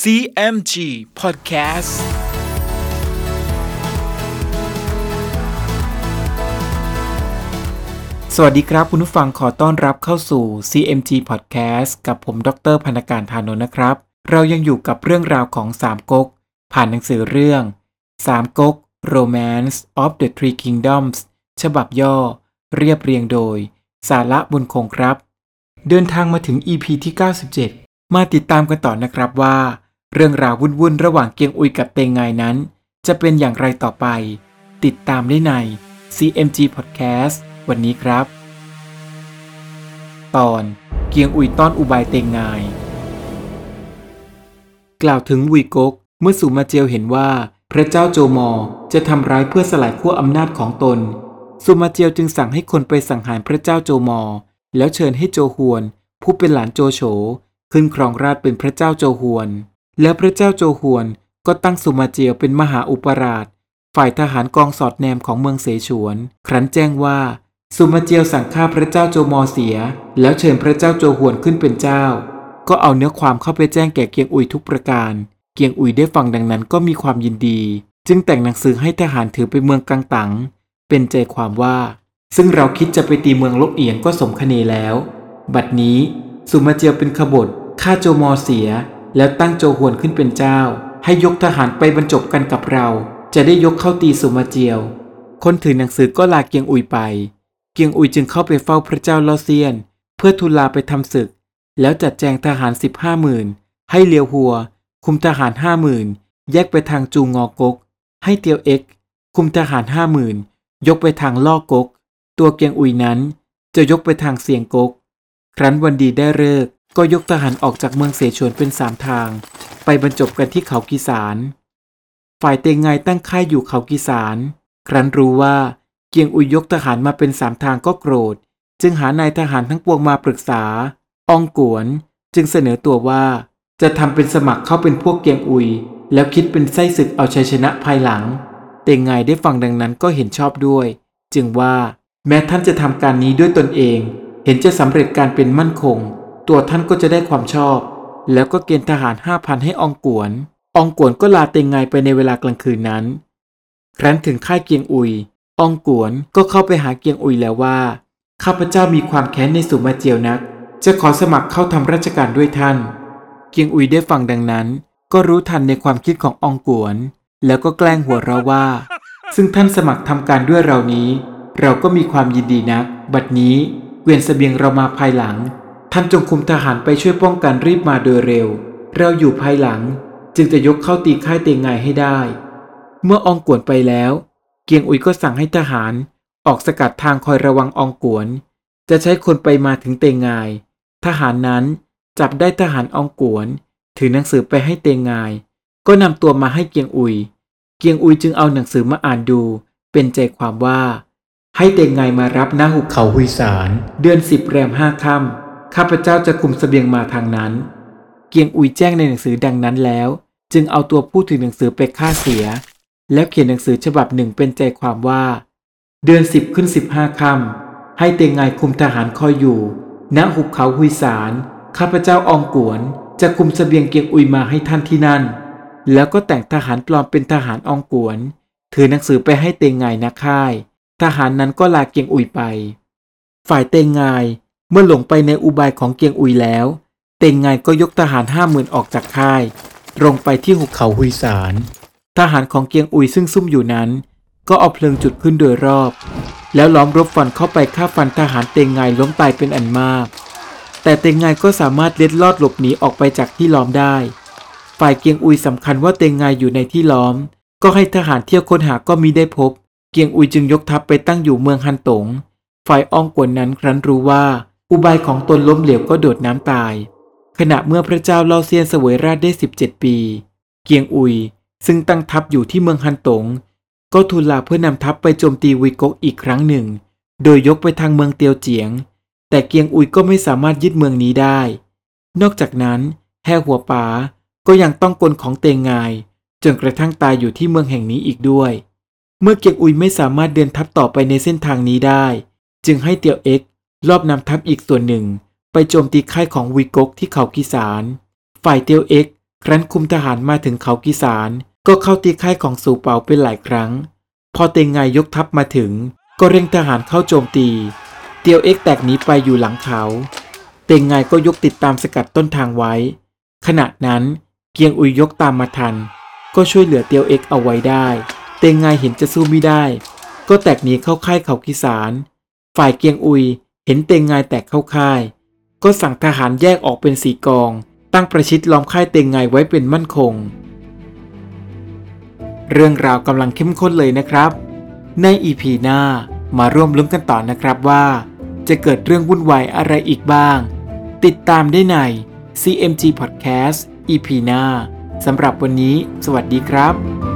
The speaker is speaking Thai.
CMG Podcast สวัสดีครับคุณผู้ฟังขอต้อนรับเข้าสู่ CMG Podcast กับผมดรพนการธานนท์นะครับ เรายังอยู่กับเรื่องราวของสามก๊กผ่านหนังสือเรื่องสามก๊ก Romance of the Three Kingdoms ฉบับย่อ เรียบเรียงโดย สาระบุญคงครับ เดินทางมาถึง EP ที่ 97 มาติดตามกันต่อนะครับว่า เรื่องราววุ่นๆระหว่างเกียงอุยกับเตงไงนั้น จะเป็นอย่างไรต่อไป ติดตามได้ใน CMG Podcast วันนี้ครับ ตอนเกียงอุยต้อนอุบายเตงไงกล่าวถึงวุยกกเมื่อสุมาเจียวเห็นว่า พระเจ้าโจมอจะทำร้ายเพื่อสลายขั้วอำนาจของตน สุมาเจียวจึงสั่งให้คนไปสังหารพระเจ้าโจมอ แล้วเชิญให้โจฮวน ผู้เป็นหลานโจโฉขึ้นครองราชเป็นพระเจ้าโจฮวน แล้วพระเจ้าโจฮวนก็ตั้งสุมาเจียวเป็นมหาอุปราช ฝ่ายทหารกองสอดแนมของเมืองเสฉวน ครั้นแจ้งว่าสุมาเจียวสั่งฆ่าพระเจ้าโจมอเสีย แล้วเชิญพระเจ้าโจฮวนขึ้นเป็นเจ้า ก็เอาเนื้อความเข้าไปแจ้งแก่เกียงอุยทุกประการ เกียงอุยได้ฟังดังนั้นก็มีความยินดี จึงแต่งหนังสือให้ทหารถือไปเมืองกังตังเป็นใจความว่า ซึ่งเราคิดจะไปตีเมืองลกเอียนก็สมคเนแล้ว บัดนี้สุมาเจียวเป็นขบฏฆ่าโจมอเสีย แล้วตั้งโจฮวนขึ้นเป็นเจ้า ให้ยกทหารไปบรรจบกันกับเรา จะได้ยกเข้าตีสุมาเจียว คนถือหนังสือก็ลาเกียงอุยไป เกียงอุยจึงเข้าไปเฝ้าพระเจ้าลอเซียน เพื่อทูลลาไปทำศึก แล้วจัดแจงทหารสิบห้าหมื่นให้เลียวหัว คุมทหารห้าหมื่นแยกไปทางจูงอกก ให้เตียวเอ็ก คุมทหารห้าหมื่นยกไปทางล่อกก ตัวเกียงอุยนั้นจะยกไปทางเสียงกก ครั้นวันดีได้เลิก ก็ยกทหารออกจากเมืองเสฉวนเป็นสามทาง ไปบรรจบกันที่เขากีสารฝ่ายเตงไงตั้งค่ายอยู่เขากีสารครั้นรู้ว่าเกียงอุยยกทหารมาเป็นสามทางก็โกรธ จึงหานายทหารทั้งปวงมาปรึกษาอองกวนจึงเสนอตัวว่า จะทำเป็นสมัครเข้าเป็นพวกเกียงอุย แล้วคิดเป็นไส้ศึกเอาชัยชนะภายหลัง เตงไงได้ฟังดังนั้นก็เห็นชอบด้วย จึงว่าแม้ท่านจะทำการนี้ด้วยตนเอง เห็นจะสำเร็จการเป็นมั่นคง ตัวท่านก็จะได้ความชอบ แล้วก็เกณฑ์ทหารห้าพันให้องกวน องกวนก็ลาเตงไงไปในเวลากลางคืนนั้น ครั้นถึงค่ายเกียงอุย องกวนก็เข้าไปหาเกียงอุยแล้วว่า ข้าพเจ้ามีความแค้นในสุมาเจียวนัก จะขอสมัครเข้าทำราชการด้วยท่าน เกียงอุยได้ฟังดังนั้น ก็รู้ทันในความคิดของอองกวน แล้วก็แกล้งหัวเราะว่า ซึ่งท่านสมัครทำการด้วยเรานี้ เราก็มีความยินดีนัก บัดนี้เกวียนเสบียงเรามาภายหลัง ท่านจงคุมทหารไปช่วยป้องกันรีบมาโดยเร็ว เราอยู่ภายหลังจึงจะยกเข้าตีค่ายเตงไงให้ได้ เมื่ออองกวนไปแล้ว เกียงอุยก็สั่งให้ทหารออกสกัดทางคอยระวังอองกวน จะใช้คนไปมาถึงเตงไงทหารนั้นจับได้ทหารอองกวน ถือหนังสือไปให้เตงไงก็นำตัวมาให้เกียงอุย เกียงอุยจึงเอาหนังสือมาอ่านดู เป็นใจความว่า ให้เตงไงมารับหน้าหุบเขาหุยสาร เดือนสิบแรมห้าค่ำ ข้าพเจ้าจะคุมเสบียงมาทางนั้น เกียงอุยแจ้งในหนังสือดังนั้นแล้ว จึงเอาตัวผู้ถือหนังสือไปฆ่าเสีย แล้วเขียนหนังสือฉบับหนึ่งเป็นใจความว่า เดือนสิบขึ้นสิบห้าค่ำให้เตงไงคุมทหารคอยอยู่ ณหุบเขาหุยสารข้าพเจ้าอองกวน จะคุมเสบียงเกียงอุยมาให้ท่านที่นั่น แล้วก็แต่งทหารปลอมเป็นทหารอองกวน ถือหนังสือไปให้เตงไงนักค่าย ทหารนั้นก็ลาเกียงอุยไป ฝ่ายเตงไง เมื่อหลงไปในอุบายของเกียงอุยแล้ว เตงไงก็ยกทหารห้าหมื่นออกจากค่าย ตรงไปที่หุบเขาหุยสารทหารของเกียงอุยซึ่งซุ่มอยู่นั้น ก็เอาเพลิงจุดขึ้นโดยรอบ แล้วล้อมรบฟันเข้าไปฆ่าฟันทหารเตงไงล้มตายเป็นอันมาก แต่เตงไงก็สามารถเล็ดลอดหลบหนีออกไปจากที่ล้อมได้ ฝ่ายเกียงอุยสำคัญว่าเตงไงอยู่ในที่ล้อม ก็ให้ทหารเที่ยวค้นหาก็มีได้พบ เกียงอุยจึงยกทัพไปตั้งอยู่เมืองฮันตงฝ่ายอองกวนนั้นครั้นรู้ว่า อุบายของตนล้มเหลวก็โดดน้ำตาย ขณะเมื่อพระเจ้าเล่าเซียนเสวยราชได้ 17 ปี เกียงอุย ซึ่งตั้งทัพอยู่ที่เมืองฮันตง ก็ทูลลาเพื่อนำทัพไปโจมตีวิกกอีกครั้งหนึ่ง โดยยกไปทางเมืองเตียวเจียง แต่เกียงอุยก็ไม่สามารถยึดเมืองนี้ได้ นอกจากนั้นแห่หัวป๋าก็ยังต้องกลของเตงไงจนกระทั่งตายอยู่ที่เมืองแห่งนี้อีกด้วย เมื่อเกียงอุยไม่สามารถเดินทัพต่อไปในเส้นทางนี้ได้ จึงให้เตียวเอ็ก รอบนำทัพอีกส่วนหนึ่ง ไปโจมตีค่ายของวิกกที่เขากีสารฝ่ายเตียวเอ็กครั้นคุมทหารมาถึงเขากีสารก็เข้าตีค่ายของสู่เปาเป็นหลายครั้ง พอเตงไงยกทัพมาถึง ก็เร่งทหารเข้าโจมตี เตียวเอ็กแตกหนีไปอยู่หลังเขา เตงไงก็ยกติดตามสกัดต้นทางไว้ ขณะนั้นเกียงอุยยกตามมาทัน ก็ช่วยเหลือเตียวเอ็กเอาไว้ได้ เตงไงเห็นจะสู้ไม่ได้ ก็แตกหนีเข้าค่ายเขากีสารฝ่ายเกียงอุย เห็นเตงไงแตกเข้าค่าย ก็สั่งทหารแยกออกเป็นสี่กอง ตั้งประชิดล้อมค่ายเตงไงไว้เป็นมั่นคง เรื่องราวกำลังเข้มข้นเลยนะครับ ในอีพีหน้ามาร่วมลุ้นกันต่อนะครับว่า จะเกิดเรื่องวุ่นวายอะไรอีกบ้าง ติดตามได้ใน CMG Podcast EP หน้าสำหรับวันนี้ สวัสดีครับ